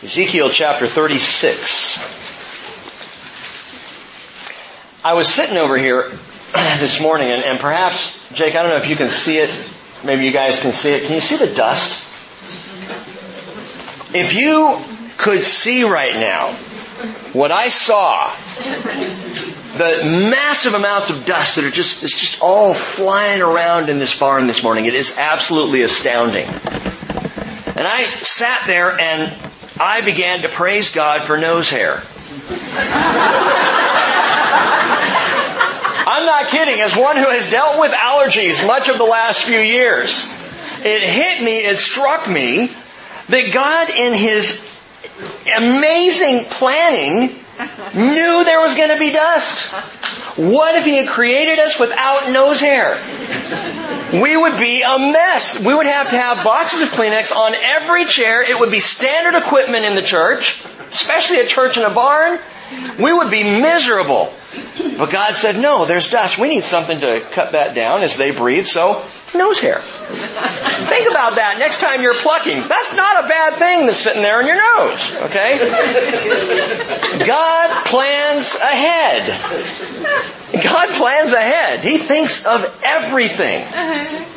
Ezekiel chapter 36. I was sitting over here this morning, and, and, perhaps, Jake, I don't know if you can see it. Maybe you guys can see it. Can you see the dust? If you could see right now what I saw, the massive amounts of dust that are just, it's just all flying around in this barn this morning, it is absolutely astounding. And I sat there and I began to praise God for nose hair. I'm not kidding. As one who has dealt with allergies much of the last few years, it hit me, it struck me that God in His amazing planning knew there was going to be dust. What if He had created us without nose hair? We would be a mess. We would have to have boxes of Kleenex on every chair. It would be standard equipment in the church, especially a church in a barn. We would be miserable. But God said, no, there's dust. We need something to cut that down as they breathe, so nose hair. Think about that next time you're plucking. That's not a bad thing that's sitting there in your nose, okay? God plans ahead. God plans ahead. He thinks of everything. Uh-huh.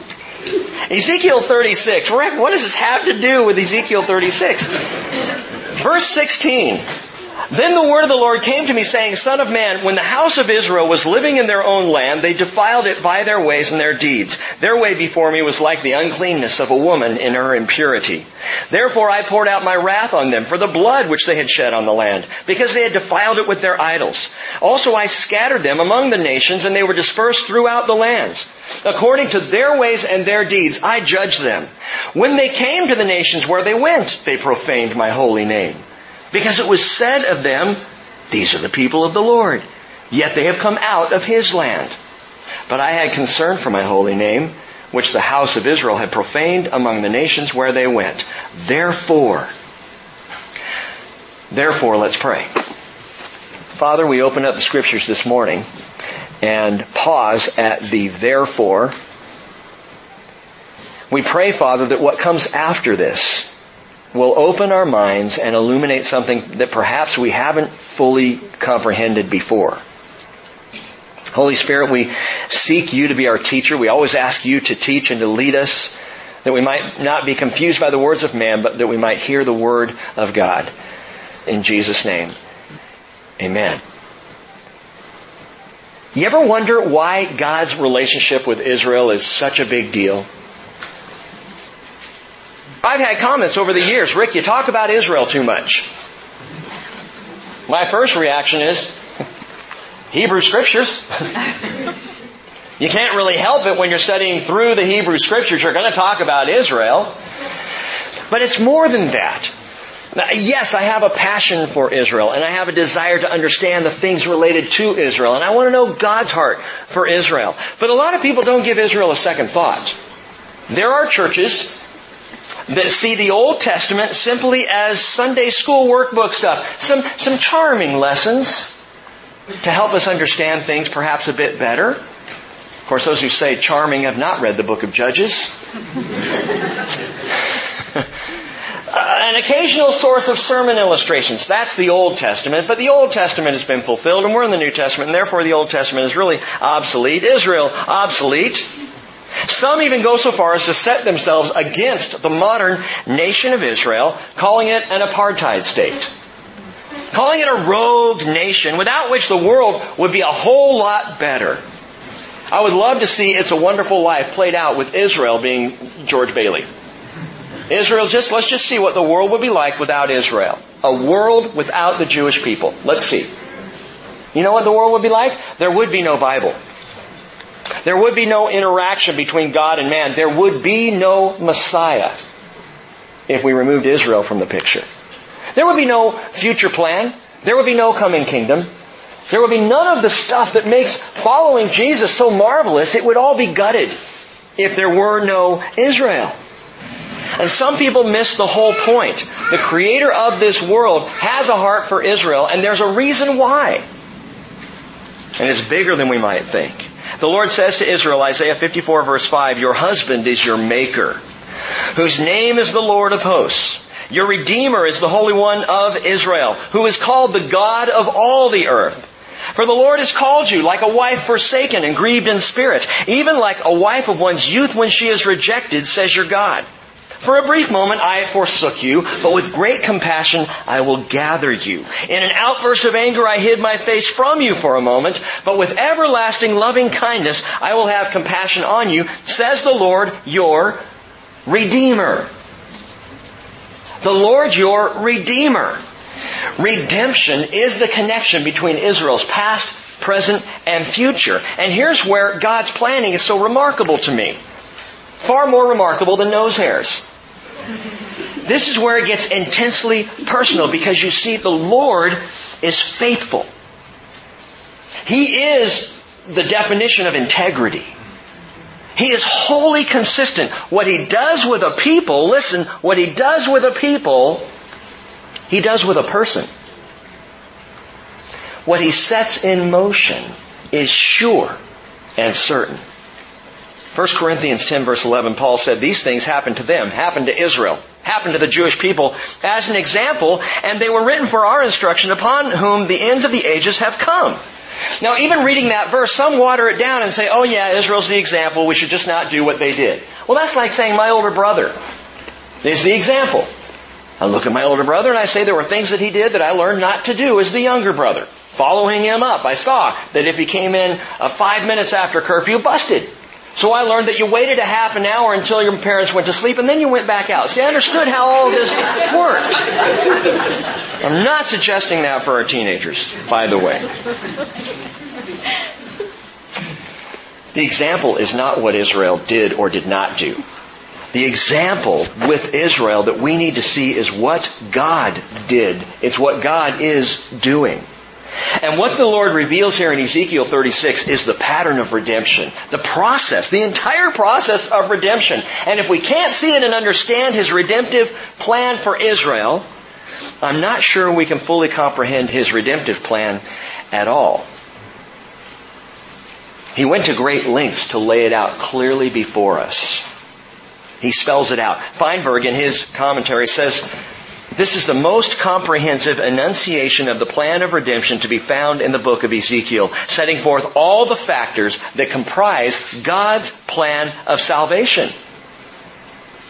Ezekiel 36. Rick, what does this have to do with Ezekiel 36? Verse 16. Then the word of the Lord came to me saying, Son of man, when the house of Israel was living in their own land, they defiled it by their ways and their deeds. Their way before me was like the uncleanness of a woman in her impurity. Therefore I poured out my wrath on them for the blood which they had shed on the land, because they had defiled it with their idols. Also I scattered them among the nations, and they were dispersed throughout the lands. According to their ways and their deeds, I judged them. When they came to the nations where they went, they profaned my holy name. Because it was said of them, these are the people of the Lord. Yet they have come out of his land. But I had concern for my holy name, which the house of Israel had profaned among the nations where they went. Therefore, therefore, let's pray. Father, we open up the scriptures this morning and pause at the therefore. We pray, Father, that what comes after this will open our minds and illuminate something that perhaps we haven't fully comprehended before. Holy Spirit, we seek you to be our teacher. We always ask you to teach and to lead us that we might not be confused by the words of man, but that we might hear the word of God. In Jesus' name, amen. You ever wonder why God's relationship with Israel is such a big deal? I've had comments over the years, Rick, you talk about Israel too much. My first reaction is, Hebrew scriptures. you can't really help it when you're studying through the Hebrew scriptures. You're going to talk about Israel. But it's more than that. Now, yes, I have a passion for Israel and I have a desire to understand the things related to Israel and I want to know God's heart for Israel. But a lot of people don't give Israel a second thought. There are churches that see the Old Testament simply as Sunday school workbook stuff. Some, some charming lessons to help us understand things perhaps a bit better. Of course, those who say charming have not read the book of Judges. an occasional source of sermon illustrations. That's the Old Testament, but the Old Testament has been fulfilled and we're in the New Testament and therefore the Old Testament is really obsolete. Israel, obsolete. Some even go so far as to set themselves against the modern nation of Israel, calling it an apartheid state. Calling it a rogue nation without which the world would be a whole lot better. I would love to see It's a Wonderful Life played out with Israel being George Bailey. Israel, just, let's just see what the world would be like without Israel. A world without the Jewish people. Let's see. You know what the world would be like? There would be no Bible. There would be no interaction between God and man. There would be no Messiah if we removed Israel from the picture. There would be no future plan. There would be no coming kingdom. There would be none of the stuff that makes following Jesus so marvelous. It would all be gutted if there were no Israel. And some people miss the whole point. The creator of this world has a heart for Israel, and there's a reason why. And it's bigger than we might think. The Lord says to Israel, Isaiah 54 verse 5, Your husband is your maker, whose name is the Lord of hosts. Your Redeemer is the Holy One of Israel, who is called the God of all the earth. For the Lord has called you like a wife forsaken and grieved in spirit, even like a wife of one's youth when she is rejected, says your God. For a brief moment I forsook you, but with great compassion I will gather you. In an outburst of anger I hid my face from you for a moment, but with everlasting loving kindness I will have compassion on you, says the Lord your Redeemer. The Lord your Redeemer. Redemption is the connection between Israel's past, present, and future. And here's where God's planning is so remarkable to me. Far more remarkable than nose hairs. This is where it gets intensely personal because you see the Lord is faithful. He is the definition of integrity. He is wholly consistent. What he does with a people, listen, what he does with a people, he does with a person. What he sets in motion is sure and certain. 1 Corinthians 10 verse 11, Paul said, these things happened to them, happened to Israel, happened to the Jewish people as an example, and they were written for our instruction upon whom the ends of the ages have come. Now, even reading that verse, some water it down and say, oh yeah, Israel's the example, we should just not do what they did. Well, that's like saying my older brother is the example. I look at my older brother and I say there were things that he did that I learned not to do as the younger brother. Following him up, I saw that if he came in uh, five minutes after curfew, busted. So I learned that you waited a half an hour until your parents went to sleep and then you went back out. See, I understood how all of this worked. I'm not suggesting that for our teenagers, by the way. The example is not what Israel did or did not do. The example with Israel that we need to see is what God did. It's what God is doing. And what the Lord reveals here in Ezekiel 36 is the pattern of redemption. The process, the entire process of redemption. And if we can't see it and understand His redemptive plan for Israel, I'm not sure we can fully comprehend His redemptive plan at all. He went to great lengths to lay it out clearly before us. He spells it out. Feinberg in his commentary says, this is the most comprehensive enunciation of the plan of redemption to be found in the book of Ezekiel, setting forth all the factors that comprise God's plan of salvation.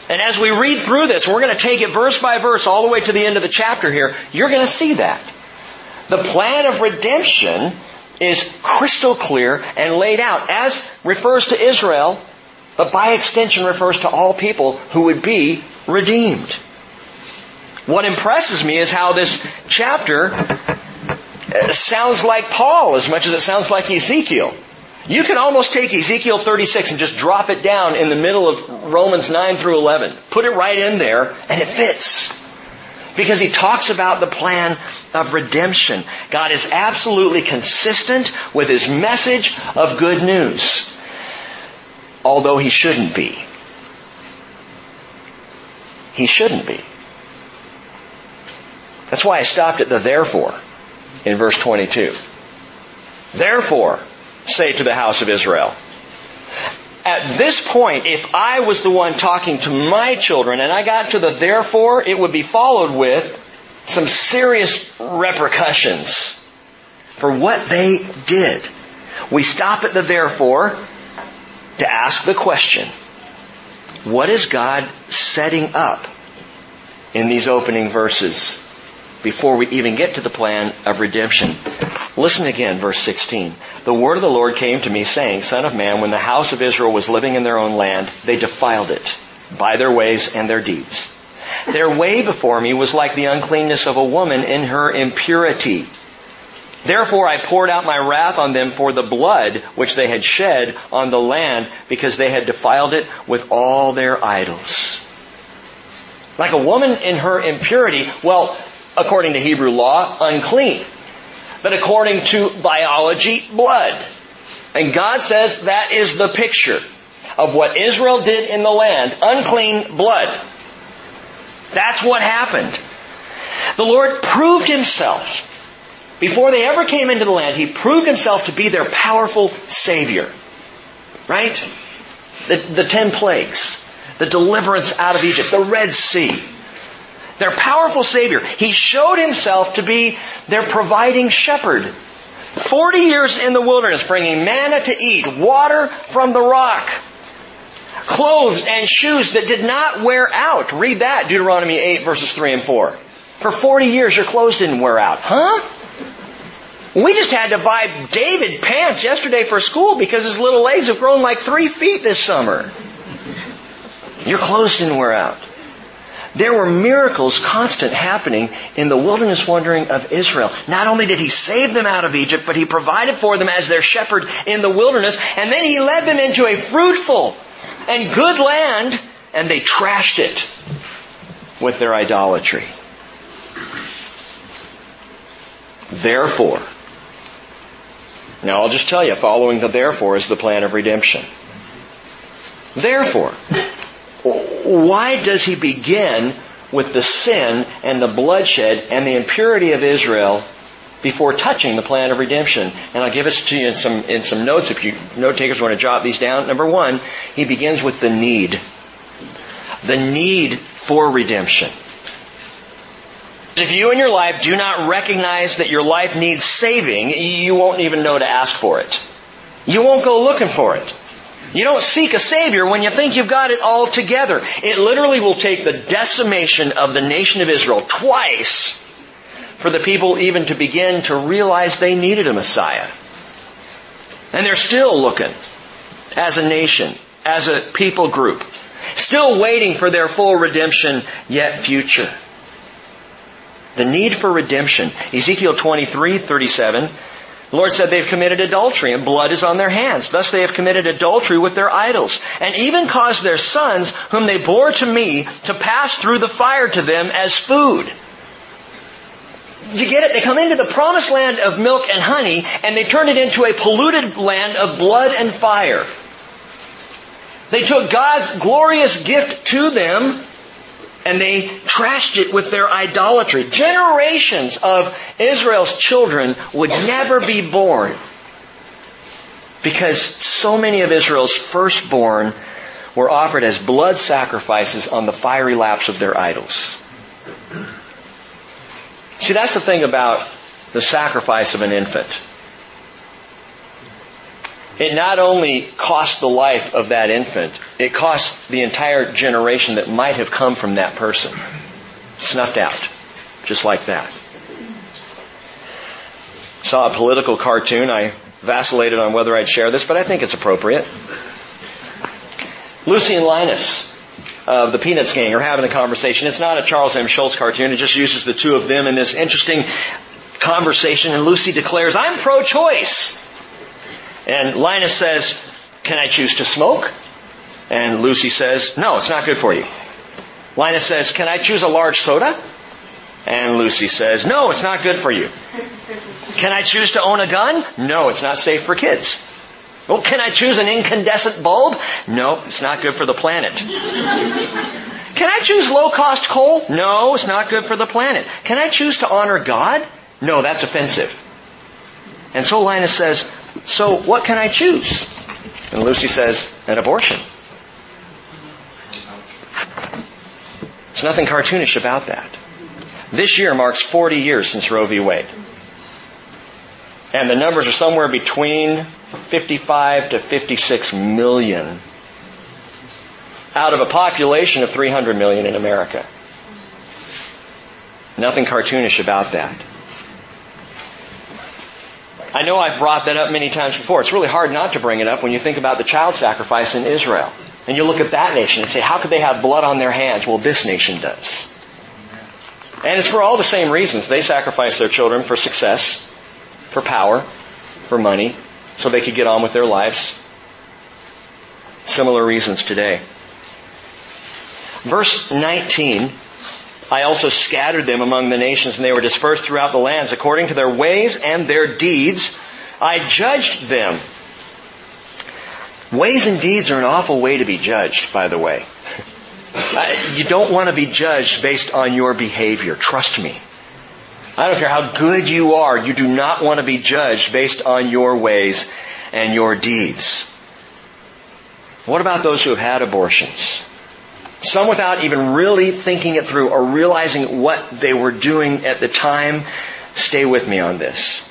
And as we read through this, we're going to take it verse by verse all the way to the end of the chapter here, you're going to see that. The plan of redemption is crystal clear and laid out as refers to Israel, but by extension refers to all people who would be redeemed. What impresses me is how this chapter uh, sounds like Paul as much as it sounds like Ezekiel. You can almost take Ezekiel 36 and just drop it down in the middle of Romans 9 through 11. Put it right in there and it fits. Because he talks about the plan of redemption. God is absolutely consistent with his message of good news. Although he shouldn't be. He shouldn't be. That's why I stopped at the therefore in verse 22. Therefore, say to the house of Israel. At this point, if I was the one talking to my children and I got to the therefore, it would be followed with some serious repercussions for what they did. We stop at the therefore to ask the question, what is God setting up in these opening verses? Before we even get to the plan of redemption. Listen again, verse 16. The word of the Lord came to me saying, Son of man, when the house of Israel was living in their own land, they defiled it by their ways and their deeds. Their way before me was like the uncleanness of a woman in her impurity. Therefore I poured out my wrath on them for the blood which they had shed on the land because they had defiled it with all their idols. Like a woman in her impurity, well, according to Hebrew law, unclean. But according to biology, blood. And God says that is the picture of what Israel did in the land. Unclean blood. That's what happened. The Lord proved Himself. Before they ever came into the land, He proved Himself to be their powerful Savior. Right? The, the ten plagues. The deliverance out of Egypt. The Red Sea their powerful Savior. He showed himself to be their providing shepherd. Forty years in the wilderness bringing manna to eat, water from the rock, clothes and shoes that did not wear out. Read that, Deuteronomy 8 verses 3 and 4. For 40 years your clothes didn't wear out. Huh? We just had to buy David pants yesterday for school because his little legs have grown like three feet this summer. Your clothes didn't wear out. There were miracles constant happening in the wilderness wandering of Israel. Not only did he save them out of Egypt, but he provided for them as their shepherd in the wilderness, and then he led them into a fruitful and good land, and they trashed it with their idolatry. Therefore, now I'll just tell you, following the therefore is the plan of redemption. Therefore, why does he begin with the sin and the bloodshed and the impurity of Israel before touching the plan of redemption? And I'll give it to you in some, in some notes if you note takers want to jot these down. Number one, he begins with the need. The need for redemption. If you in your life do not recognize that your life needs saving, you won't even know to ask for it. You won't go looking for it. You don't seek a Savior when you think you've got it all together. It literally will take the decimation of the nation of Israel twice for the people even to begin to realize they needed a Messiah. And they're still looking as a nation, as a people group, still waiting for their full redemption yet future. The need for redemption. Ezekiel 23, 37 the Lord said they've committed adultery and blood is on their hands. Thus they have committed adultery with their idols and even caused their sons, whom they bore to me, to pass through the fire to them as food. You get it? They come into the promised land of milk and honey and they turn it into a polluted land of blood and fire. They took God's glorious gift to them and they trashed it with their idolatry. Generations of Israel's children would never be born because so many of Israel's firstborn were offered as blood sacrifices on the fiery laps of their idols. See, that's the thing about the sacrifice of an infant. It not only cost the life of that infant, it cost the entire generation that might have come from that person. Snuffed out. Just like that. Saw a political cartoon. I vacillated on whether I'd share this, but I think it's appropriate. Lucy and Linus of the Peanuts gang are having a conversation. It's not a Charles M. Schulz cartoon. It just uses the two of them in this interesting conversation. And Lucy declares, I'm pro-choice. And Linus says, can I choose to smoke? And Lucy says, no, it's not good for you. Linus says, can I choose a large soda? And Lucy says, no, it's not good for you. Can I choose to own a gun? No, it's not safe for kids. Well, can I choose an incandescent bulb? No, it's not good for the planet. Can I choose low cost coal? No, it's not good for the planet. Can I choose to honor God? No, that's offensive. And so Linus says, so what can I choose? And Lucy says, an abortion. There's nothing cartoonish about that. This year marks 40 years since Roe v. Wade. And the numbers are somewhere between 55 to 56 million out of a population of 300 million in America. Nothing cartoonish about that. I know I've brought that up many times before. It's really hard not to bring it up when you think about the child sacrifice in Israel. And you look at that nation and say, how could they have blood on their hands? Well, this nation does. And it's for all the same reasons. They sacrifice their children for success, for power, for money, so they could get on with their lives. Similar reasons today. Verse 19 I also scattered them among the nations and they were dispersed throughout the lands according to their ways and their deeds. I judged them. Ways and deeds are an awful way to be judged, by the way. You don't want to be judged based on your behavior. Trust me. I don't care how good you are. You do not want to be judged based on your ways and your deeds. What about those who have had abortions? Some without even really thinking it through or realizing what they were doing at the time. Stay with me on this.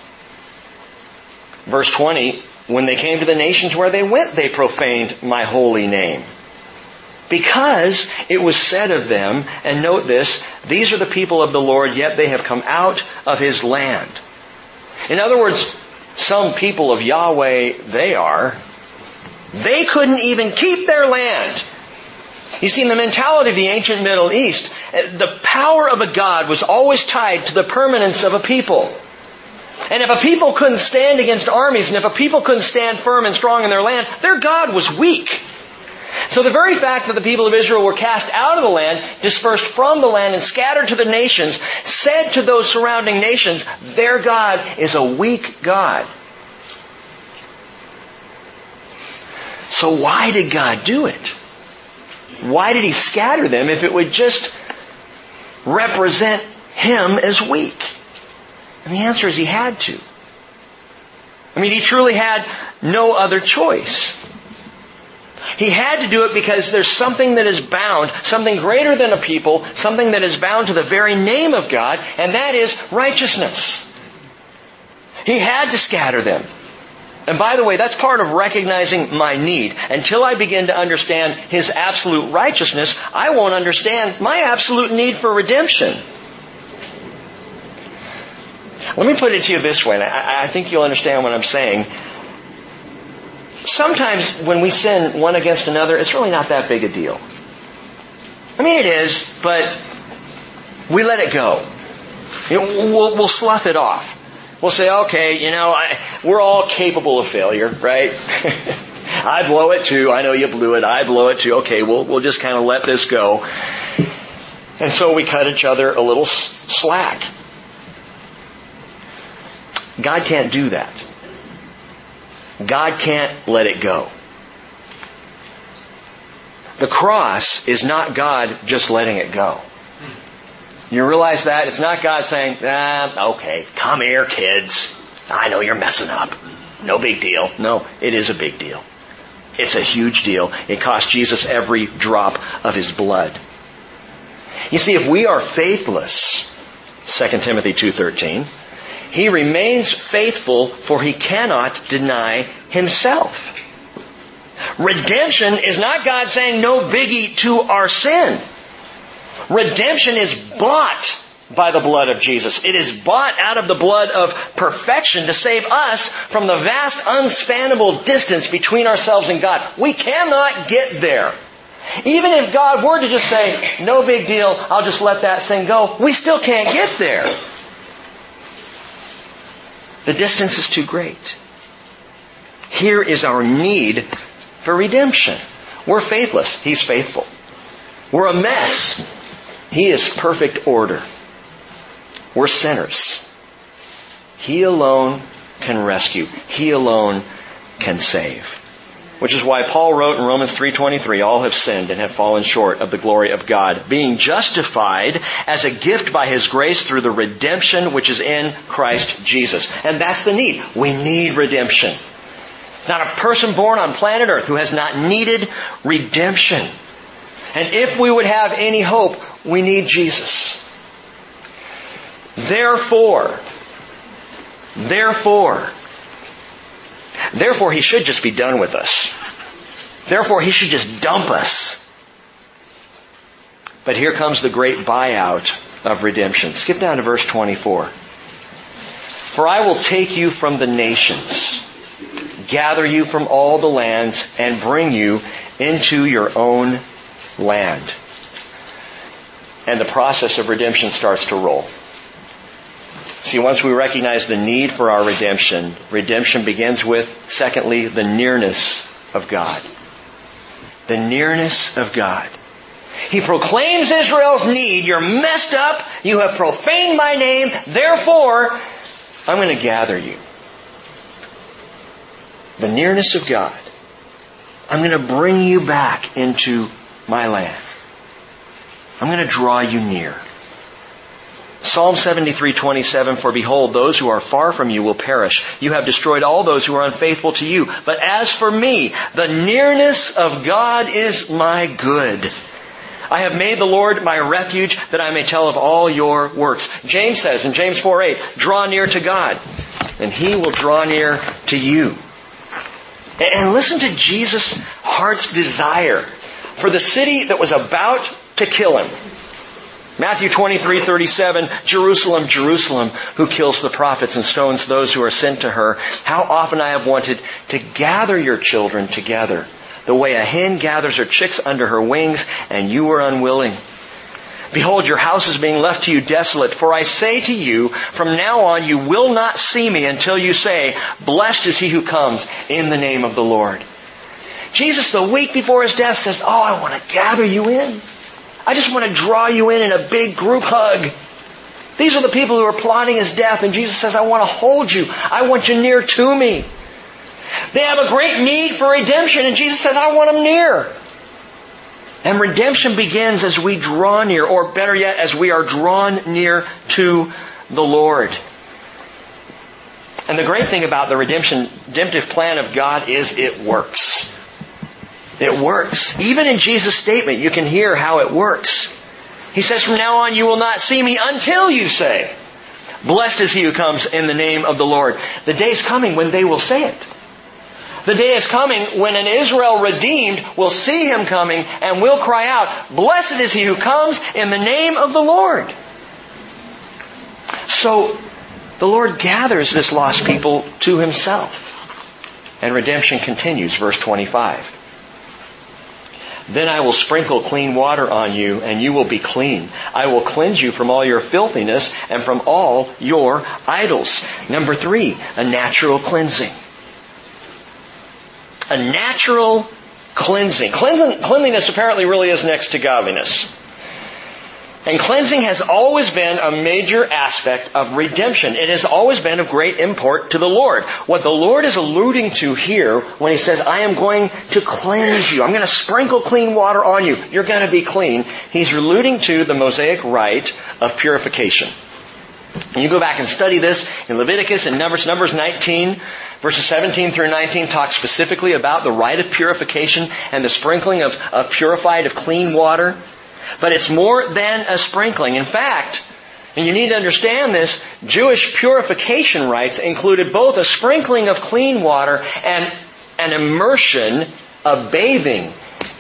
Verse 20, when they came to the nations where they went, they profaned my holy name. Because it was said of them, and note this, these are the people of the Lord, yet they have come out of his land. In other words, some people of Yahweh they are, they couldn't even keep their land. You see, in the mentality of the ancient Middle East, the power of a God was always tied to the permanence of a people. And if a people couldn't stand against armies, and if a people couldn't stand firm and strong in their land, their God was weak. So the very fact that the people of Israel were cast out of the land, dispersed from the land, and scattered to the nations, said to those surrounding nations, their God is a weak God. So why did God do it? Why did He scatter them if it would just represent Him as weak? And the answer is He had to. I mean, He truly had no other choice. He had to do it because there's something that is bound, something greater than a people, something that is bound to the very name of God, and that is righteousness. He had to scatter them. And by the way, that's part of recognizing my need. Until I begin to understand His absolute righteousness, I won't understand my absolute need for redemption. Let me put it to you this way, and I, I think you'll understand what I'm saying sometimes when we sin one against another, it's really not that big a deal. I mean, it is, but we let it go. You know, we'll, we'll slough it off. We'll say, okay, you know, I, we're all capable of failure, right? I blow it too. I know you blew it. I blow it too. Okay, we'll, we'll just kind of let this go. And so we cut each other a little slack. God can't do that. God can't let it go. The cross is not God just letting it go. You realize that? It's not God saying, ah, okay, come here kids. I know you're messing up. No big deal. No, it is a big deal. It's a huge deal. It cost Jesus every drop of his blood. You see, if we are faithless, 2 Timothy 2.13, he remains faithful for he cannot deny himself. Redemption is not God saying no biggie to our sin. Redemption is bought by the blood of Jesus. It is bought out of the blood of perfection to save us from the vast unspannable distance between ourselves and God. We cannot get there. Even if God were to just say, no big deal, I'll just let that sin go, we still can't get there. The distance is too great. Here is our need for redemption. We're faithless. He's faithful. We're a mess. He is perfect order. We're sinners. He alone can rescue. He alone can save. Which is why Paul wrote in Romans 3.23, all have sinned and have fallen short of the glory of God, being justified as a gift by His grace through the redemption which is in Christ Jesus. And that's the need. We need redemption. Not a person born on planet earth who has not needed redemption. And if we would have any hope, we need Jesus. Therefore, therefore, Therefore, he should just be done with us. Therefore, he should just dump us. But here comes the great buyout of redemption. Skip down to verse 24. For I will take you from the nations, gather you from all the lands, and bring you into your own land. And the process of redemption starts to roll. See, once we recognize the need for our redemption, redemption begins with, secondly, the nearness of God. The nearness of God. He proclaims Israel's need. You're messed up. You have profaned my name. Therefore, I'm going to gather you. The nearness of God. I'm going to bring you back into my land. I'm going to draw you near. Psalm 73:27 For behold those who are far from you will perish you have destroyed all those who are unfaithful to you but as for me the nearness of God is my good I have made the Lord my refuge that I may tell of all your works. James says in James 4 8, draw near to God, and he will draw near to you. And listen to Jesus' heart's desire for the city that was about to kill him. Matthew 23, 37, Jerusalem, Jerusalem, who kills the prophets and stones those who are sent to her. How often I have wanted to gather your children together, the way a hen gathers her chicks under her wings, and you were unwilling. Behold, your house is being left to you desolate. For I say to you, from now on you will not see me until you say, Blessed is he who comes in the name of the Lord. Jesus, the week before his death, says, Oh, I want to gather you in. I just want to draw you in in a big group hug. These are the people who are plotting his death, and Jesus says, I want to hold you. I want you near to me. They have a great need for redemption, and Jesus says, I want them near. And redemption begins as we draw near, or better yet, as we are drawn near to the Lord. And the great thing about the redemption, redemptive plan of God is it works. It works. Even in Jesus' statement, you can hear how it works. He says, from now on you will not see me until you say, blessed is he who comes in the name of the Lord. The day is coming when they will say it. The day is coming when an Israel redeemed will see him coming and will cry out, blessed is he who comes in the name of the Lord. So, the Lord gathers this lost people to himself. And redemption continues, verse 25. Then I will sprinkle clean water on you, and you will be clean. I will cleanse you from all your filthiness and from all your idols. Number three, a natural cleansing. A natural cleansing. Cleanliness apparently really is next to godliness. And cleansing has always been a major aspect of redemption. It has always been of great import to the Lord. What the Lord is alluding to here when He says, I am going to cleanse you. I'm going to sprinkle clean water on you. You're going to be clean. He's alluding to the Mosaic rite of purification. And you go back and study this in Leviticus and Numbers, Numbers 19, verses 17 through 19 talk specifically about the rite of purification and the sprinkling of, of purified, of clean water. But it's more than a sprinkling. In fact, and you need to understand this, Jewish purification rites included both a sprinkling of clean water and an immersion of bathing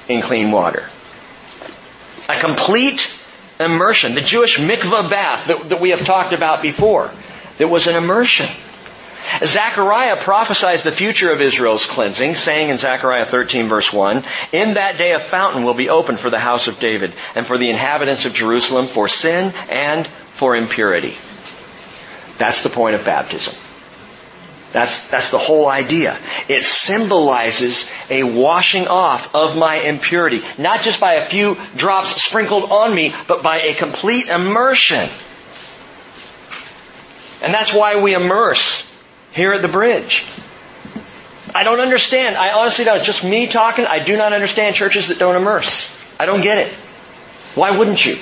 in clean water. A complete immersion. The Jewish mikvah bath that, that we have talked about before. There was an immersion. Zechariah prophesies the future of Israel's cleansing, saying in Zechariah 13 verse 1, In that day a fountain will be opened for the house of David and for the inhabitants of Jerusalem for sin and for impurity. That's the point of baptism. That's, that's the whole idea. It symbolizes a washing off of my impurity. Not just by a few drops sprinkled on me, but by a complete immersion. And that's why we immerse here at the bridge. I don't understand. I honestly don't. It's just me talking. I do not understand churches that don't immerse. I don't get it. Why wouldn't you?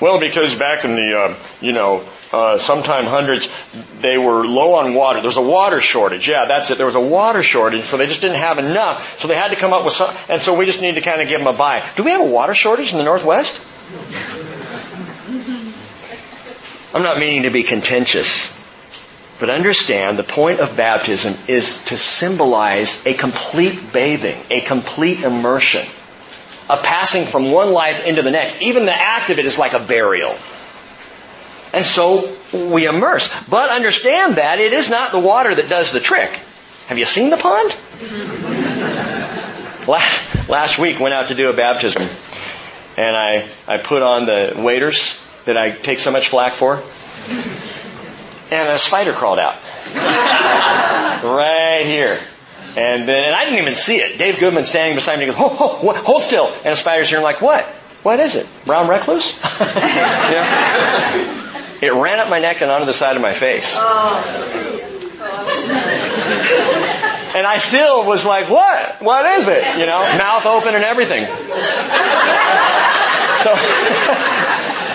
Well, because back in the, uh, you know, uh, sometime hundreds, they were low on water. There was a water shortage. Yeah, that's it. There was a water shortage, so they just didn't have enough. So they had to come up with some, and so we just need to kind of give them a buy. Do we have a water shortage in the Northwest? I'm not meaning to be contentious. But understand the point of baptism is to symbolize a complete bathing, a complete immersion, a passing from one life into the next. Even the act of it is like a burial. And so we immerse. But understand that it is not the water that does the trick. Have you seen the pond? Last week went out to do a baptism and I, I put on the waders that I take so much flack for and a spider crawled out. right here. And then, and I didn't even see it. Dave Goodman standing beside me goes, oh, oh, what? hold still. And a spider's here. I'm like, what? What is it? Brown recluse? yeah. It ran up my neck and onto the side of my face. Oh, and I still was like, what? What is it? You know, mouth open and everything. So,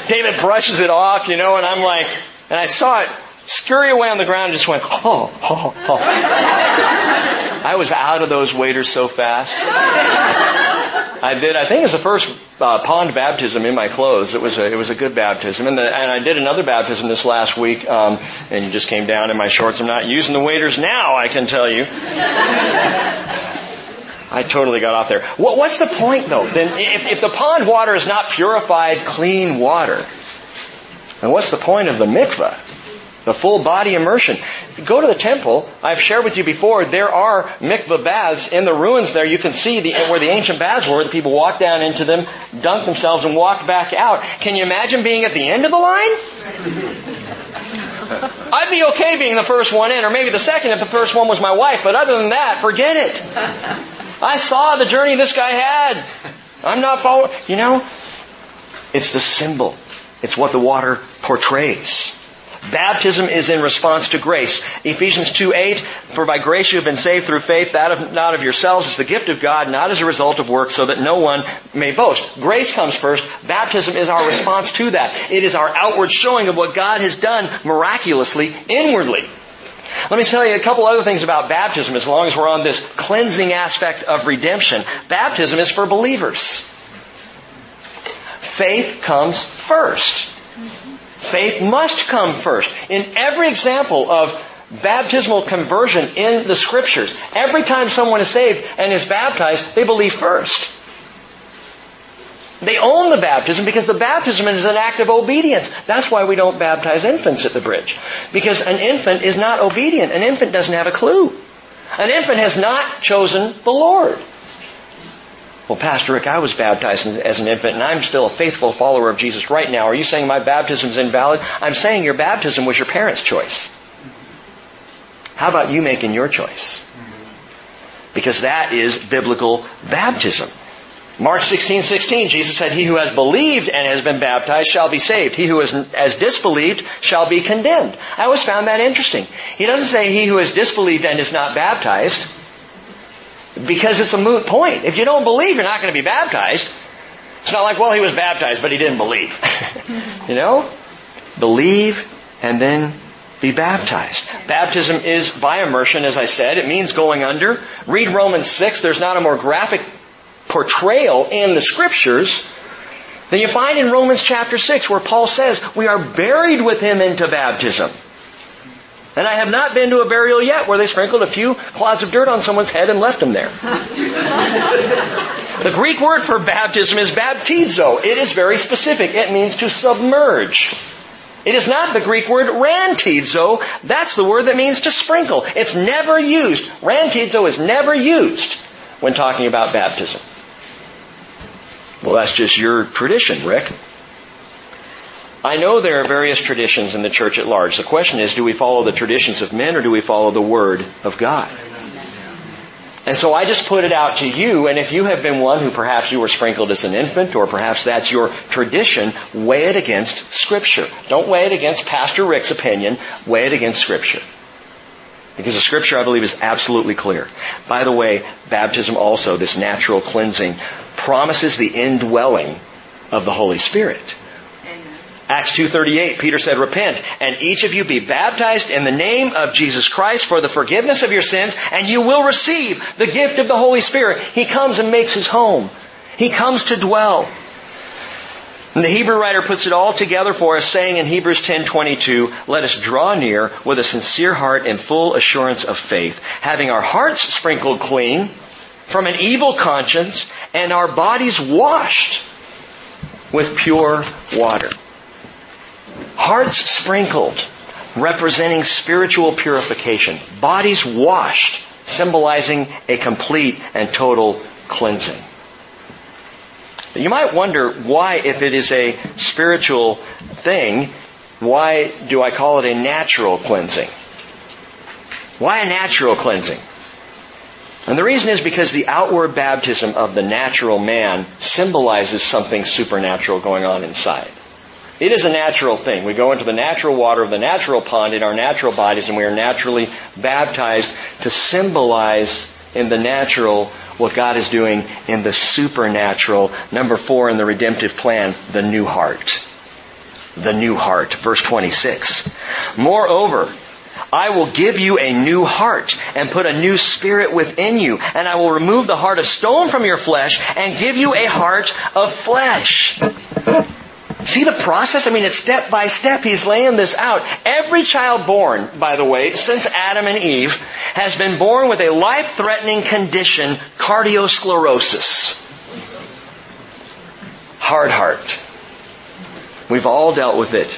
David brushes it off, you know, and I'm like, and I saw it scurry away on the ground and just went, oh, oh, oh. I was out of those waders so fast. I did. I think it was the first uh, pond baptism in my clothes. It was a it was a good baptism, and, the, and I did another baptism this last week, um, and just came down in my shorts. I'm not using the waders now. I can tell you. I totally got off there. What, what's the point though? Then if, if the pond water is not purified, clean water, then what's the point of the mikvah? The full body immersion. Go to the temple. I've shared with you before, there are mikvah baths in the ruins there. You can see the, where the ancient baths were. The people walked down into them, dunked themselves, and walked back out. Can you imagine being at the end of the line? I'd be okay being the first one in, or maybe the second if the first one was my wife, but other than that, forget it. I saw the journey this guy had. I'm not following. You know, it's the symbol. It's what the water portrays. Baptism is in response to grace. Ephesians 2 8, for by grace you have been saved through faith, that of, not of yourselves, it's the gift of God, not as a result of works, so that no one may boast. Grace comes first. Baptism is our response to that. It is our outward showing of what God has done miraculously inwardly. Let me tell you a couple other things about baptism as long as we're on this cleansing aspect of redemption. Baptism is for believers. Faith comes first. Faith must come first. In every example of baptismal conversion in the scriptures, every time someone is saved and is baptized, they believe first. They own the baptism because the baptism is an act of obedience. That's why we don't baptize infants at the bridge. Because an infant is not obedient. An infant doesn't have a clue. An infant has not chosen the Lord. Well, Pastor Rick, I was baptized as an infant and I'm still a faithful follower of Jesus right now. Are you saying my baptism is invalid? I'm saying your baptism was your parents' choice. How about you making your choice? Because that is biblical baptism. Mark 16, 16, Jesus said, He who has believed and has been baptized shall be saved. He who has disbelieved shall be condemned. I always found that interesting. He doesn't say he who has disbelieved and is not baptized because it's a moot point. If you don't believe, you're not going to be baptized. It's not like, well, he was baptized, but he didn't believe. you know? Believe and then be baptized. Baptism is by immersion, as I said. It means going under. Read Romans 6. There's not a more graphic portrayal in the scriptures than you find in Romans chapter 6 where Paul says, we are buried with him into baptism. And I have not been to a burial yet where they sprinkled a few clods of dirt on someone's head and left them there. the Greek word for baptism is baptizo. It is very specific. It means to submerge. It is not the Greek word rantizo. That's the word that means to sprinkle. It's never used. Rantizo is never used when talking about baptism. Well, that's just your tradition, Rick. I know there are various traditions in the church at large. The question is, do we follow the traditions of men or do we follow the Word of God? And so I just put it out to you, and if you have been one who perhaps you were sprinkled as an infant, or perhaps that's your tradition, weigh it against Scripture. Don't weigh it against Pastor Rick's opinion, weigh it against Scripture. Because the Scripture, I believe, is absolutely clear. By the way, baptism also, this natural cleansing, promises the indwelling of the Holy Spirit. Acts 2.38, Peter said, Repent, and each of you be baptized in the name of Jesus Christ for the forgiveness of your sins, and you will receive the gift of the Holy Spirit. He comes and makes his home. He comes to dwell. And the Hebrew writer puts it all together for us, saying in Hebrews 10:22, "Let us draw near with a sincere heart and full assurance of faith, having our hearts sprinkled clean from an evil conscience and our bodies washed with pure water." Hearts sprinkled, representing spiritual purification. Bodies washed, symbolizing a complete and total cleansing. You might wonder why, if it is a spiritual thing, why do I call it a natural cleansing? Why a natural cleansing? And the reason is because the outward baptism of the natural man symbolizes something supernatural going on inside. It is a natural thing. We go into the natural water of the natural pond in our natural bodies and we are naturally baptized to symbolize in the natural what God is doing in the supernatural. Number four in the redemptive plan, the new heart. The new heart. Verse 26. Moreover, I will give you a new heart and put a new spirit within you. And I will remove the heart of stone from your flesh and give you a heart of flesh. See the process? I mean, it's step by step. He's laying this out. Every child born, by the way, since Adam and Eve, has been born with a life-threatening condition, cardiosclerosis. Hard heart. We've all dealt with it.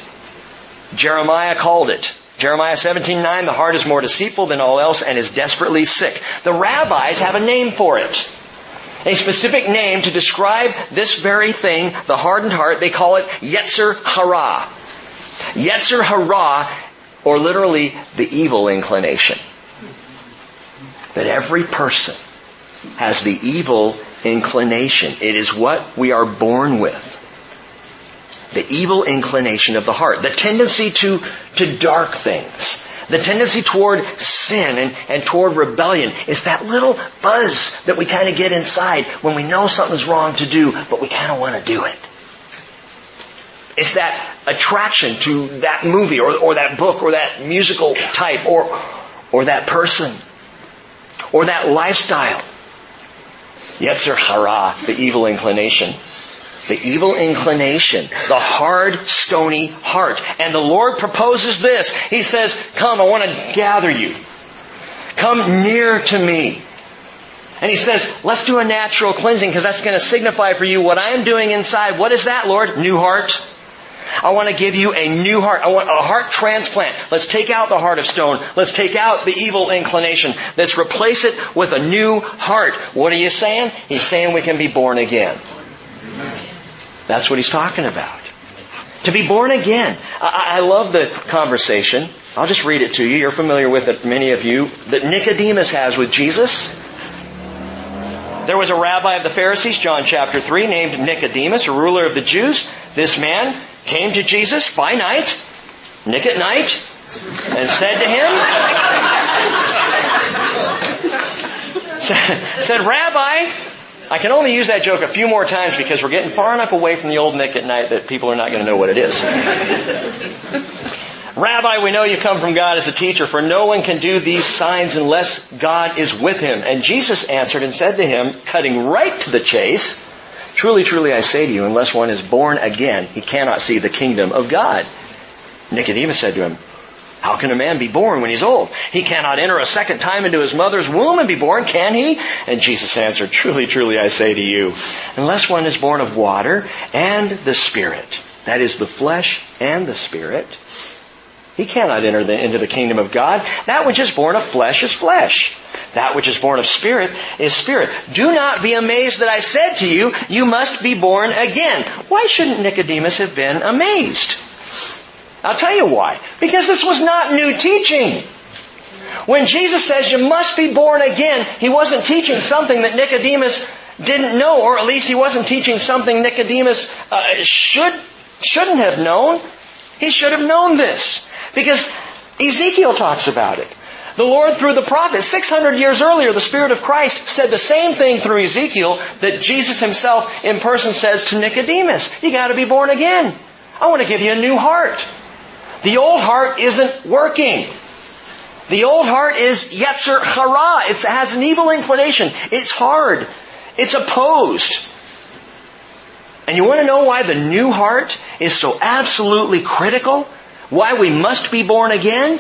Jeremiah called it. Jeremiah 17:9, the heart is more deceitful than all else and is desperately sick. The rabbis have a name for it. A specific name to describe this very thing, the hardened heart. They call it Yetzer Hara. Yetzer Hara, or literally the evil inclination. That every person has the evil inclination. It is what we are born with the evil inclination of the heart, the tendency to, to dark things, the tendency toward sin and, and toward rebellion is that little buzz that we kind of get inside when we know something's wrong to do, but we kind of want to do it. It's that attraction to that movie or, or that book or that musical type or, or that person or that lifestyle. Yetzer hara, the evil inclination the evil inclination, the hard, stony heart. And the Lord proposes this. He says, come, I want to gather you. Come near to me. And he says, let's do a natural cleansing because that's going to signify for you what I am doing inside. What is that, Lord? New heart. I want to give you a new heart. I want a heart transplant. Let's take out the heart of stone. Let's take out the evil inclination. Let's replace it with a new heart. What are you saying? He's saying we can be born again. That's what he's talking about. To be born again. I, I love the conversation. I'll just read it to you. You're familiar with it, many of you, that Nicodemus has with Jesus. There was a rabbi of the Pharisees, John chapter 3, named Nicodemus, a ruler of the Jews. This man came to Jesus by night, Nick at night, and said to him, said, Rabbi, I can only use that joke a few more times because we're getting far enough away from the old Nick at Nite that people are not going to know what it is. Rabbi, we know you come from God as a teacher, for no one can do these signs unless God is with him. And Jesus answered and said to him, cutting right to the chase, Truly, truly, I say to you, unless one is born again, he cannot see the kingdom of God. Nicodemus said to him, how can a man be born when he's old? He cannot enter a second time into his mother's womb and be born, can he? And Jesus answered, Truly, truly, I say to you, unless one is born of water and the Spirit, that is the flesh and the Spirit, he cannot enter the, into the kingdom of God. That which is born of flesh is flesh. That which is born of spirit is spirit. Do not be amazed that I said to you, you must be born again. Why shouldn't Nicodemus have been amazed? I'll tell you why. Because this was not new teaching. When Jesus says you must be born again, he wasn't teaching something that Nicodemus didn't know, or at least he wasn't teaching something Nicodemus uh, should shouldn't have known. He should have known this because Ezekiel talks about it. The Lord through the prophet, 600 years earlier, the Spirit of Christ said the same thing through Ezekiel that Jesus himself in person says to Nicodemus. You gotta be born again. I want to give you a new heart. The old heart isn't working. The old heart is Yetzer Hara. It has an evil inclination. It's hard. It's opposed. And you want to know why the new heart is so absolutely critical? Why we must be born again?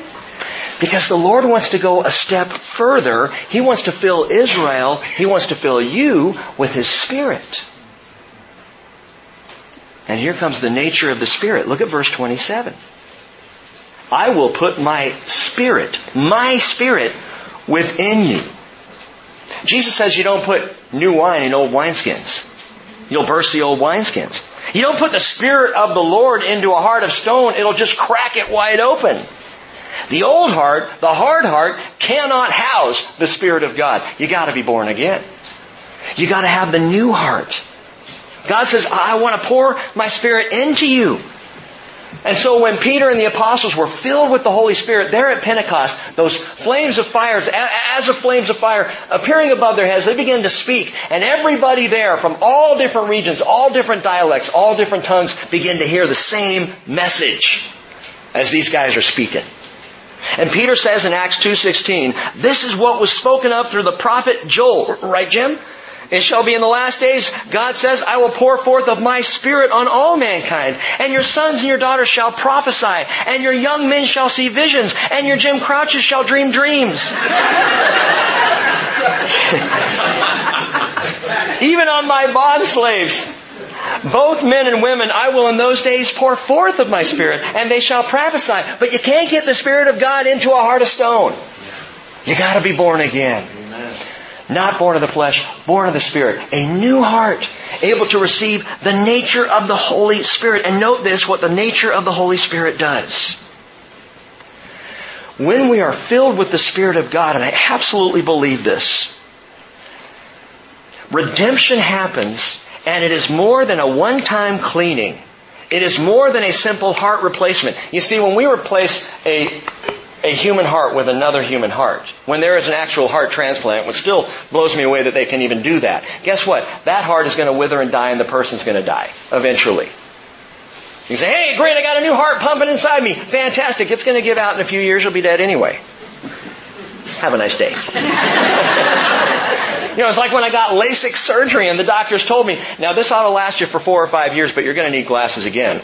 Because the Lord wants to go a step further. He wants to fill Israel, He wants to fill you with His Spirit. And here comes the nature of the Spirit. Look at verse 27. I will put my spirit, my spirit within you. Jesus says you don't put new wine in old wineskins. You'll burst the old wineskins. You don't put the Spirit of the Lord into a heart of stone, it'll just crack it wide open. The old heart, the hard heart, cannot house the Spirit of God. You gotta be born again. You gotta have the new heart. God says, I want to pour my Spirit into you. And so when Peter and the apostles were filled with the Holy Spirit there at Pentecost, those flames of fire, as of flames of fire appearing above their heads, they began to speak. And everybody there from all different regions, all different dialects, all different tongues begin to hear the same message as these guys are speaking. And Peter says in Acts 2.16, this is what was spoken of through the prophet Joel. Right, Jim? It shall be in the last days, God says, I will pour forth of my spirit on all mankind, and your sons and your daughters shall prophesy, and your young men shall see visions, and your Jim Crouches shall dream dreams. Even on my bond slaves, both men and women, I will in those days pour forth of my spirit, and they shall prophesy. But you can't get the Spirit of God into a heart of stone. You gotta be born again. Not born of the flesh, born of the Spirit. A new heart, able to receive the nature of the Holy Spirit. And note this, what the nature of the Holy Spirit does. When we are filled with the Spirit of God, and I absolutely believe this, redemption happens and it is more than a one-time cleaning. It is more than a simple heart replacement. You see, when we replace a, a human heart with another human heart, when there is an actual heart transplant, which still blows me away that they can even do that, guess what? That heart is going to wither and die and the person's going to die eventually. You say, hey, great, I got a new heart pumping inside me. Fantastic. It's going to give out in a few years. You'll be dead anyway. Have a nice day. You know, it's like when I got LASIK surgery and the doctors told me, now this ought to last you for four or five years, but you're going to need glasses again.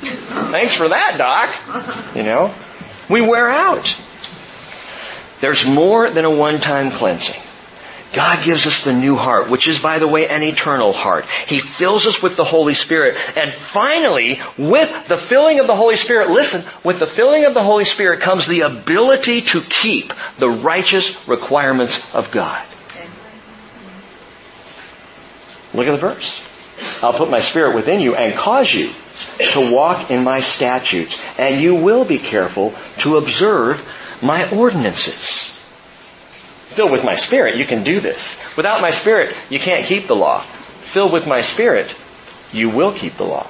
Thanks for that, doc. You know, we wear out. There's more than a one-time cleansing. God gives us the new heart, which is, by the way, an eternal heart. He fills us with the Holy Spirit. And finally, with the filling of the Holy Spirit, listen, with the filling of the Holy Spirit comes the ability to keep the righteous requirements of God. Look at the verse. I'll put my spirit within you and cause you to walk in my statutes, and you will be careful to observe my ordinances. Filled with my spirit, you can do this. Without my spirit, you can't keep the law. Filled with my spirit, you will keep the law.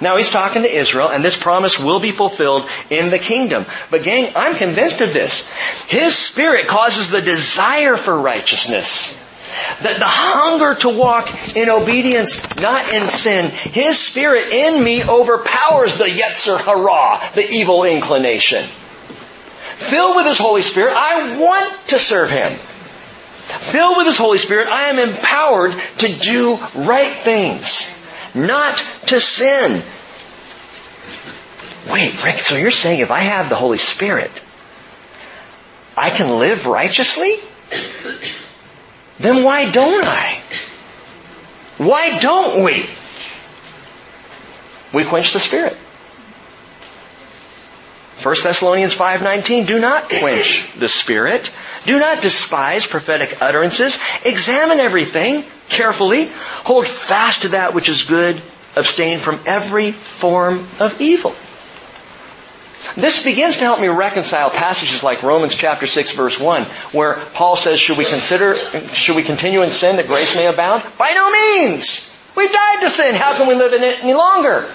Now he's talking to Israel, and this promise will be fulfilled in the kingdom. But gang, I'm convinced of this. His spirit causes the desire for righteousness. The, the hunger to walk in obedience, not in sin. His spirit in me overpowers the Yetzer Hara, the evil inclination. Filled with His Holy Spirit, I want to serve Him. Filled with His Holy Spirit, I am empowered to do right things, not to sin. Wait, Rick, so you're saying if I have the Holy Spirit, I can live righteously? Then why don't I? Why don't we? We quench the Spirit. 1 Thessalonians 5:19 Do not quench the spirit. Do not despise prophetic utterances. Examine everything carefully. Hold fast to that which is good. Abstain from every form of evil. This begins to help me reconcile passages like Romans chapter 6 verse 1 where Paul says, should we consider, should we continue in sin that grace may abound? By no means! We've died to sin. How can we live in it any longer?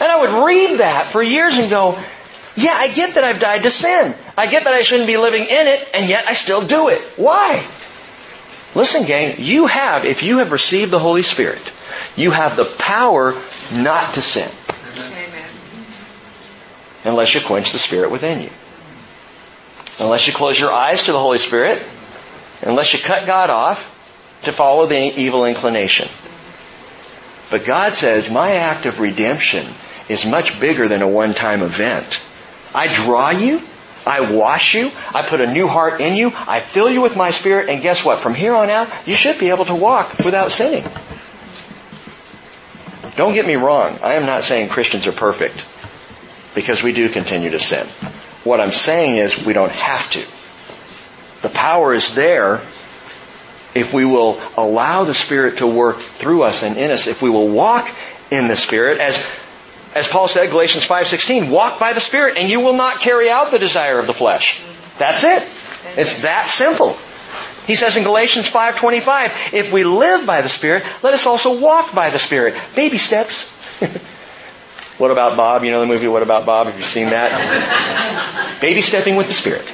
And I would read that for years and go, yeah, I get that I've died to sin. I get that I shouldn't be living in it, and yet I still do it. Why? Listen, gang, you have, if you have received the Holy Spirit, you have the power not to sin unless you quench the Spirit within you. Unless you close your eyes to the Holy Spirit, unless you cut God off to follow the evil inclination. But God says, my act of redemption is much bigger than a one-time event. I draw you, I wash you, I put a new heart in you, I fill you with my spirit, and guess what? From here on out, you should be able to walk without sinning. Don't get me wrong, I am not saying Christians are perfect because we do continue to sin. What I'm saying is we don't have to. The power is there if we will allow the Spirit to work through us and in us, if we will walk in the Spirit, as, as Paul said, Galatians 5.16, walk by the Spirit and you will not carry out the desire of the flesh. That's it. It's that simple. He says in Galatians 5.25, if we live by the Spirit, let us also walk by the Spirit. Baby steps. What About Bob? You know the movie What About Bob? Have you seen that? Baby stepping with the Spirit.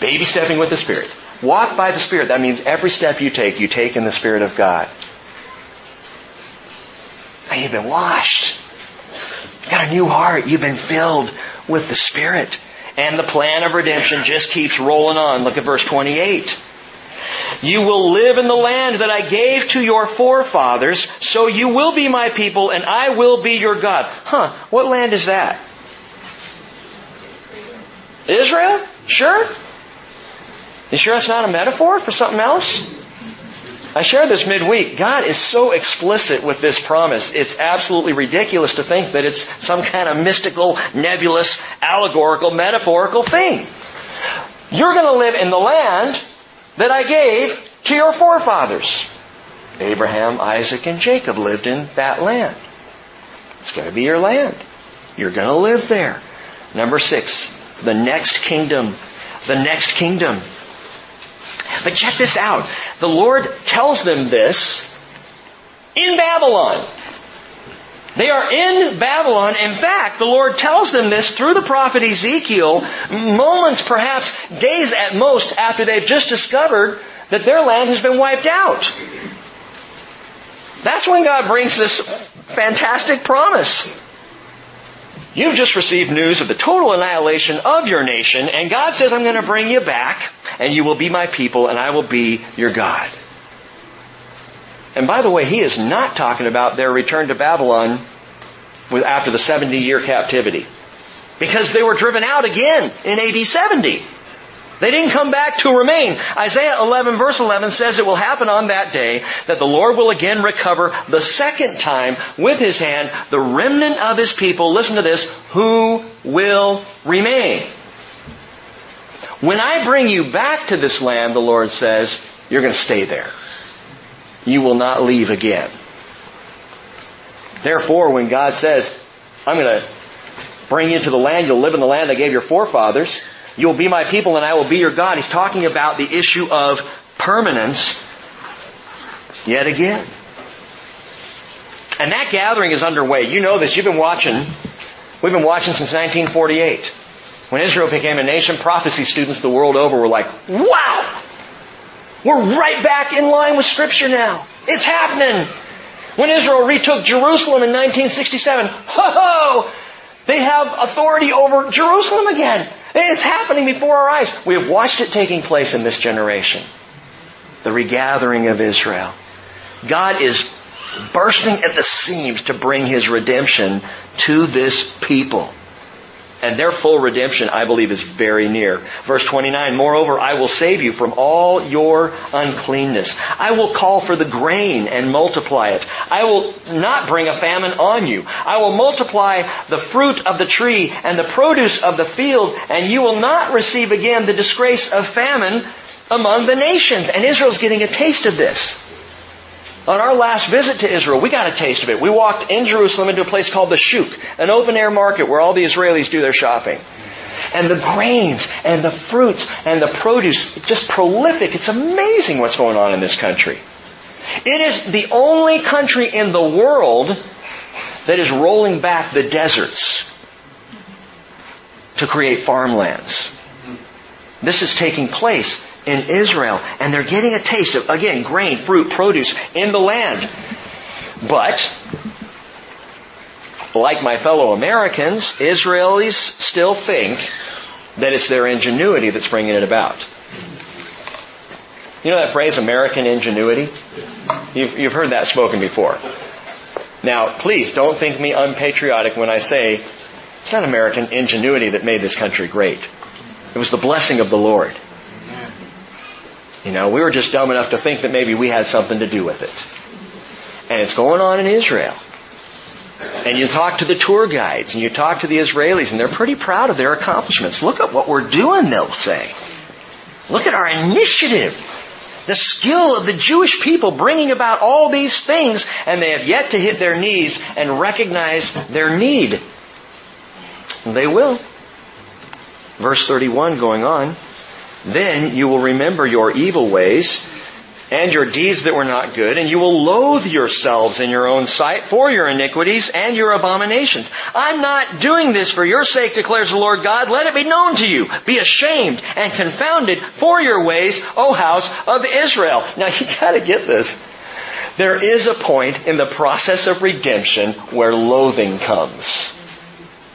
Baby stepping with the Spirit. Walk by the Spirit. That means every step you take, you take in the Spirit of God. You've been washed. You've got a new heart. You've been filled with the Spirit. And the plan of redemption just keeps rolling on. Look at verse 28. You will live in the land that I gave to your forefathers, so you will be my people and I will be your God. Huh, what land is that? Israel? Sure? You sure that's not a metaphor for something else? I shared this midweek. God is so explicit with this promise. It's absolutely ridiculous to think that it's some kind of mystical, nebulous, allegorical, metaphorical thing. You're going to live in the land that I gave to your forefathers. Abraham, Isaac, and Jacob lived in that land. It's going to be your land. You're going to live there. Number six, the next kingdom. The next kingdom. But check this out. The Lord tells them this in Babylon. They are in Babylon. In fact, the Lord tells them this through the prophet Ezekiel, moments, perhaps days at most, after they've just discovered that their land has been wiped out. That's when God brings this fantastic promise. You've just received news of the total annihilation of your nation, and God says, I'm going to bring you back, and you will be my people, and I will be your God. And by the way, he is not talking about their return to Babylon after the 70 year captivity. Because they were driven out again in AD 70. They didn't come back to remain. Isaiah 11 verse 11 says it will happen on that day that the Lord will again recover the second time with his hand the remnant of his people, listen to this, who will remain. When I bring you back to this land, the Lord says, you're going to stay there you will not leave again. Therefore, when God says, I'm going to bring you to the land, you'll live in the land I gave your forefathers, you'll be my people and I will be your God, he's talking about the issue of permanence yet again. And that gathering is underway. You know this. You've been watching. We've been watching since 1948. When Israel became a nation, prophecy students the world over were like, wow! We're right back in line with Scripture now. It's happening. When Israel retook Jerusalem in 1967, ho ho! They have authority over Jerusalem again. It's happening before our eyes. We have watched it taking place in this generation. The regathering of Israel. God is bursting at the seams to bring His redemption to this people. And their full redemption, I believe, is very near. Verse 29, Moreover, I will save you from all your uncleanness. I will call for the grain and multiply it. I will not bring a famine on you. I will multiply the fruit of the tree and the produce of the field, and you will not receive again the disgrace of famine among the nations. And Israel's getting a taste of this. On our last visit to Israel, we got a taste of it. We walked in Jerusalem into a place called the Shuk, an open air market where all the Israelis do their shopping. And the grains and the fruits and the produce, just prolific. It's amazing what's going on in this country. It is the only country in the world that is rolling back the deserts to create farmlands. This is taking place in Israel. And they're getting a taste of, again, grain, fruit, produce in the land. But, like my fellow Americans, Israelis still think that it's their ingenuity that's bringing it about. You know that phrase, American ingenuity? You've, you've heard that spoken before. Now, please don't think me unpatriotic when I say it's not American ingenuity that made this country great. It was the blessing of the Lord. You know, we were just dumb enough to think that maybe we had something to do with it. And it's going on in Israel. And you talk to the tour guides and you talk to the Israelis and they're pretty proud of their accomplishments. Look at what we're doing, they'll say. Look at our initiative. The skill of the Jewish people bringing about all these things and they have yet to hit their knees and recognize their need. And they will. Verse 31 going on. Then you will remember your evil ways and your deeds that were not good, and you will loathe yourselves in your own sight for your iniquities and your abominations. I'm not doing this for your sake, declares the Lord God. Let it be known to you. Be ashamed and confounded for your ways, O house of Israel. Now you gotta get this. There is a point in the process of redemption where loathing comes.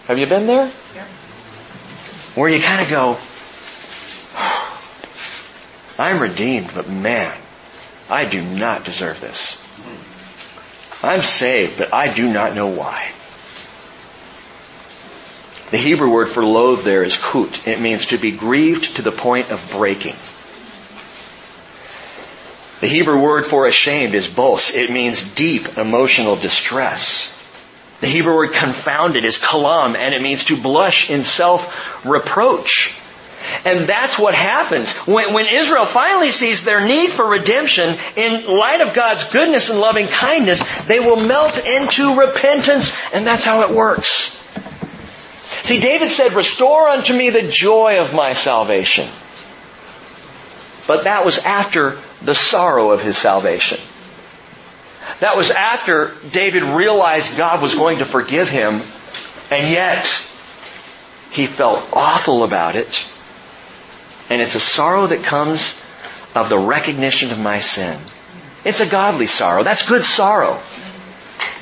Have you been there? where you kind of go, I'm redeemed, but man, I do not deserve this. I'm saved, but I do not know why. The Hebrew word for loathe there is kut. It means to be grieved to the point of breaking. The Hebrew word for ashamed is bos. It means deep emotional distress. The Hebrew word confounded is kalam, and it means to blush in self-reproach. And that's what happens. When, when, Israel finally sees their need for redemption in light of God's goodness and loving kindness, they will melt into repentance, and that's how it works. See, David said, restore unto me the joy of my salvation. But that was after the sorrow of his salvation. That was after David realized God was going to forgive him, and yet he felt awful about it. And it's a sorrow that comes of the recognition of my sin. It's a godly sorrow. That's good sorrow.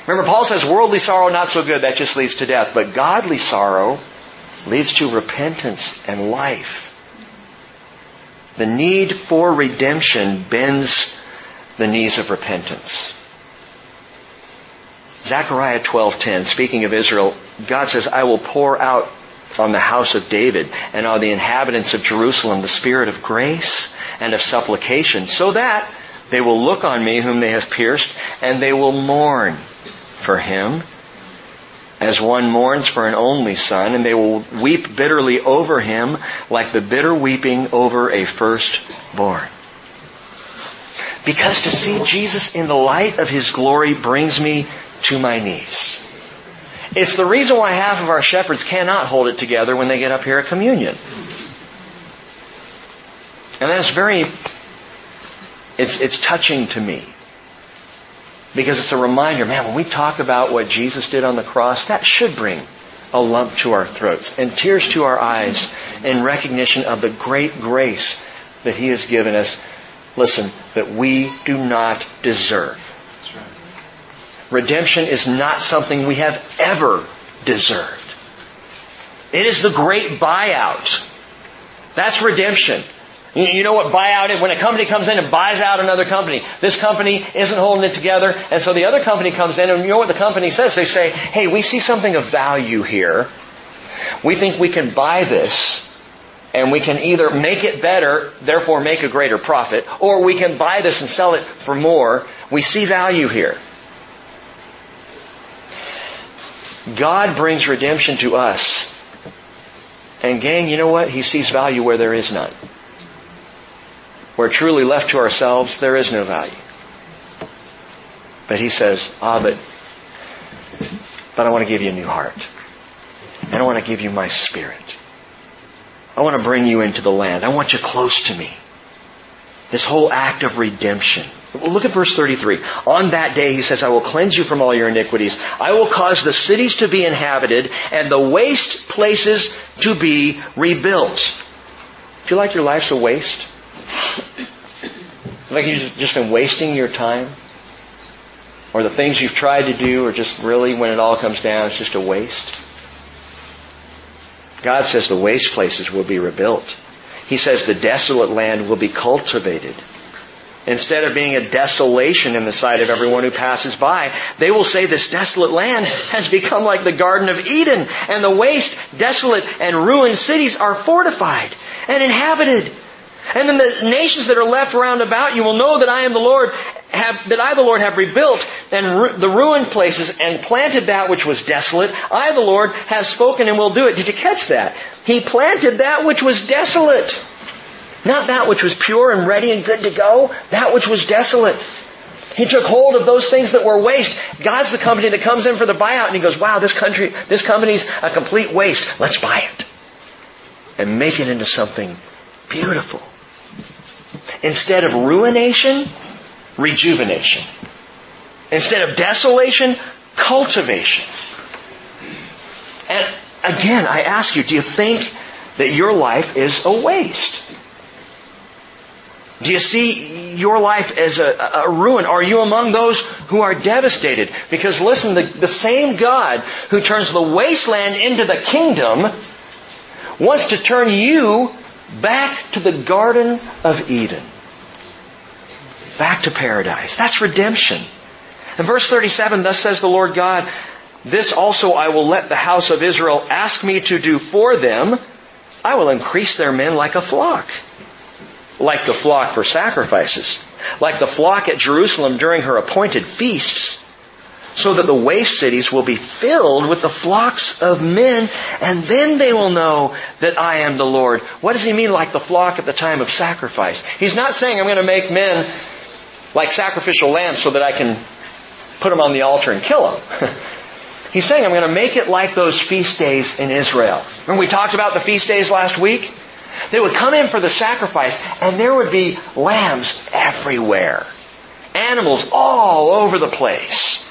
Remember, Paul says worldly sorrow not so good, that just leads to death. But godly sorrow leads to repentance and life. The need for redemption bends the knees of repentance. Zechariah 12:10 speaking of Israel God says I will pour out on the house of David and on the inhabitants of Jerusalem the spirit of grace and of supplication so that they will look on me whom they have pierced and they will mourn for him as one mourns for an only son, and they will weep bitterly over him like the bitter weeping over a firstborn. Because to see Jesus in the light of his glory brings me to my knees. It's the reason why half of our shepherds cannot hold it together when they get up here at communion. And that's very, it's, it's touching to me. Because it's a reminder, man, when we talk about what Jesus did on the cross, that should bring a lump to our throats and tears to our eyes in recognition of the great grace that He has given us. Listen, that we do not deserve. Redemption is not something we have ever deserved. It is the great buyout. That's redemption. You know what buyout is? When a company comes in and buys out another company, this company isn't holding it together, and so the other company comes in, and you know what the company says? They say, hey, we see something of value here. We think we can buy this, and we can either make it better, therefore make a greater profit, or we can buy this and sell it for more. We see value here. God brings redemption to us. And gang, you know what? He sees value where there is none where truly left to ourselves, there is no value. But he says, ah, but, but I want to give you a new heart. And I want to give you my spirit. I want to bring you into the land. I want you close to me. This whole act of redemption. Look at verse 33. On that day, he says, I will cleanse you from all your iniquities. I will cause the cities to be inhabited and the waste places to be rebuilt. Feel like your life's a waste? Like you've just been wasting your time? Or the things you've tried to do are just really, when it all comes down, it's just a waste? God says the waste places will be rebuilt. He says the desolate land will be cultivated. Instead of being a desolation in the sight of everyone who passes by, they will say this desolate land has become like the Garden of Eden, and the waste, desolate, and ruined cities are fortified and inhabited. And then the nations that are left round about you will know that I am the Lord, have, that I the Lord have rebuilt and ru- the ruined places and planted that which was desolate. I the Lord have spoken and will do it. Did you catch that? He planted that which was desolate. Not that which was pure and ready and good to go. That which was desolate. He took hold of those things that were waste. God's the company that comes in for the buyout and he goes, wow, this country, this company's a complete waste. Let's buy it. And make it into something beautiful. Instead of ruination, rejuvenation. Instead of desolation, cultivation. And again, I ask you, do you think that your life is a waste? Do you see your life as a, a, ruin? Are you among those who are devastated? Because listen, the, the same God who turns the wasteland into the kingdom wants to turn you back to the Garden of Eden. Back to paradise. That's redemption. In verse 37, thus says the Lord God, this also I will let the house of Israel ask me to do for them. I will increase their men like a flock. Like the flock for sacrifices. Like the flock at Jerusalem during her appointed feasts so that the waste cities will be filled with the flocks of men, and then they will know that I am the Lord. What does he mean like the flock at the time of sacrifice? He's not saying I'm going to make men like sacrificial lambs so that I can put them on the altar and kill them. He's saying I'm going to make it like those feast days in Israel. Remember we talked about the feast days last week? They would come in for the sacrifice and there would be lambs everywhere. Animals all over the place.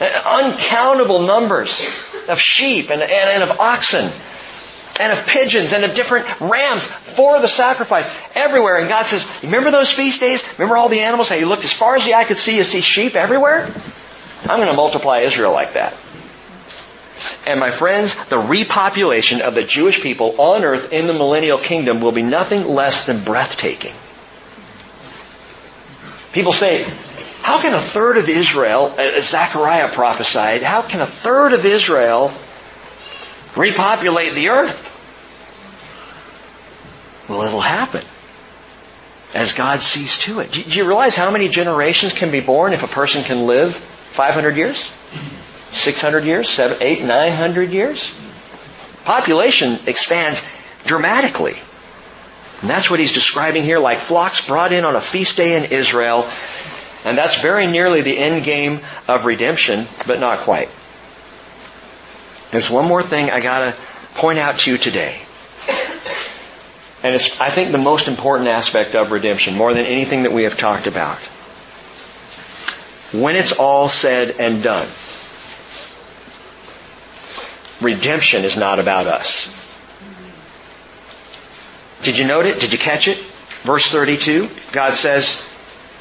Uh, uncountable numbers of sheep and, and, and of oxen and of pigeons and of different rams for the sacrifice everywhere. And God says, remember those feast days? Remember all the animals? How you looked as far as the eye could see, you see sheep everywhere? I'm going to multiply Israel like that. And my friends, the repopulation of the Jewish people on earth in the millennial kingdom will be nothing less than breathtaking. People say, how can a third of Israel, as Zechariah prophesied, how can a third of Israel repopulate the earth? Well, it'll happen as God sees to it. Do you realize how many generations can be born if a person can live 500 years? 600 years? 7, 8, 900 years? Population expands dramatically. And that's what he's describing here, like flocks brought in on a feast day in Israel. And that's very nearly the end game of redemption, but not quite. There's one more thing I gotta point out to you today. And it's, I think, the most important aspect of redemption, more than anything that we have talked about. When it's all said and done, redemption is not about us. Did you note it? Did you catch it? Verse 32, God says,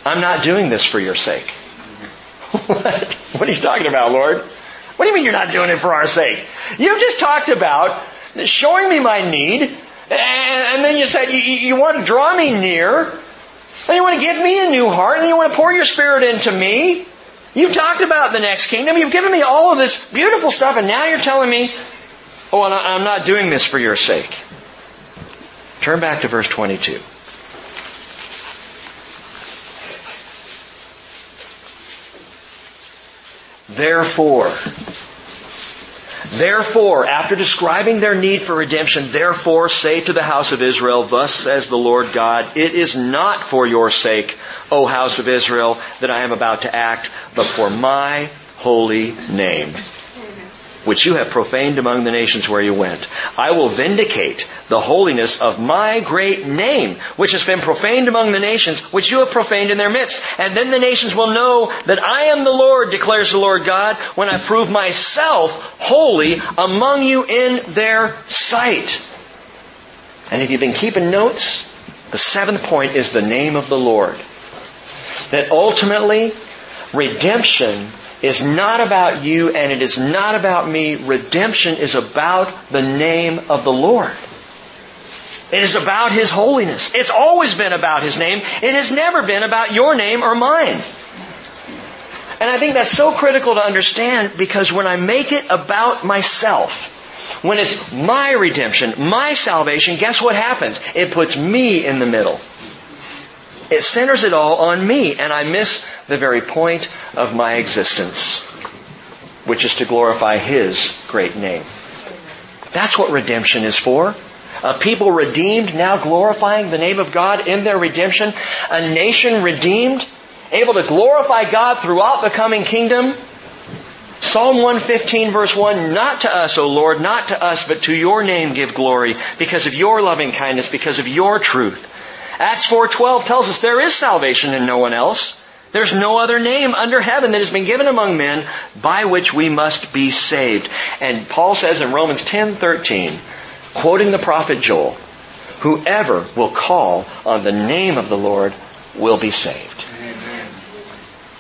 I'm not doing this for your sake. what? What are you talking about, Lord? What do you mean you're not doing it for our sake? You've just talked about showing me my need, and then you said you, you want to draw me near, and you want to give me a new heart, and you want to pour your spirit into me. You've talked about the next kingdom. You've given me all of this beautiful stuff, and now you're telling me, oh, I'm not doing this for your sake. Turn back to verse 22. Therefore, Therefore, after describing their need for redemption, therefore say to the house of Israel, thus says the Lord God, it is not for your sake, O house of Israel, that I am about to act, but for my holy name which you have profaned among the nations where you went. I will vindicate the holiness of my great name, which has been profaned among the nations, which you have profaned in their midst. And then the nations will know that I am the Lord, declares the Lord God, when I prove myself holy among you in their sight. And if you've been keeping notes, the seventh point is the name of the Lord. That ultimately, redemption is not about you and it is not about me. Redemption is about the name of the Lord. It is about His holiness. It's always been about His name. It has never been about your name or mine. And I think that's so critical to understand because when I make it about myself, when it's my redemption, my salvation, guess what happens? It puts me in the middle. It centers it all on me, and I miss the very point of my existence, which is to glorify His great name. That's what redemption is for. A people redeemed, now glorifying the name of God in their redemption. A nation redeemed, able to glorify God throughout the coming kingdom. Psalm 115 verse 1, not to us, O Lord, not to us, but to your name give glory because of your loving kindness, because of your truth. Acts 4:12 tells us there is salvation in no one else. There's no other name under heaven that has been given among men by which we must be saved. And Paul says in Romans 10:13, quoting the prophet Joel, whoever will call on the name of the Lord will be saved. Amen.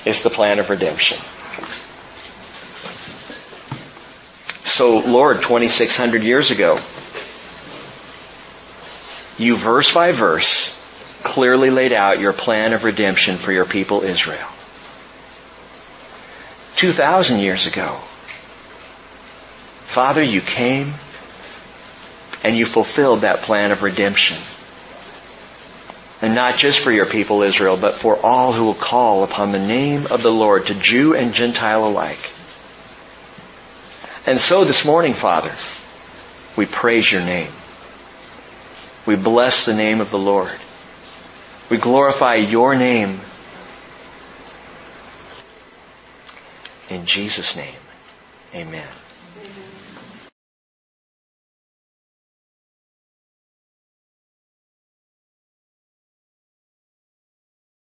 It's the plan of redemption. So Lord, 2600 years ago, you verse by verse clearly laid out your plan of redemption for your people Israel. 2,000 years ago, Father, you came and you fulfilled that plan of redemption. And not just for your people Israel, but for all who will call upon the name of the Lord, to Jew and Gentile alike. And so this morning, Father, we praise your name. We bless the name of the Lord. We glorify your name. In Jesus' name, amen.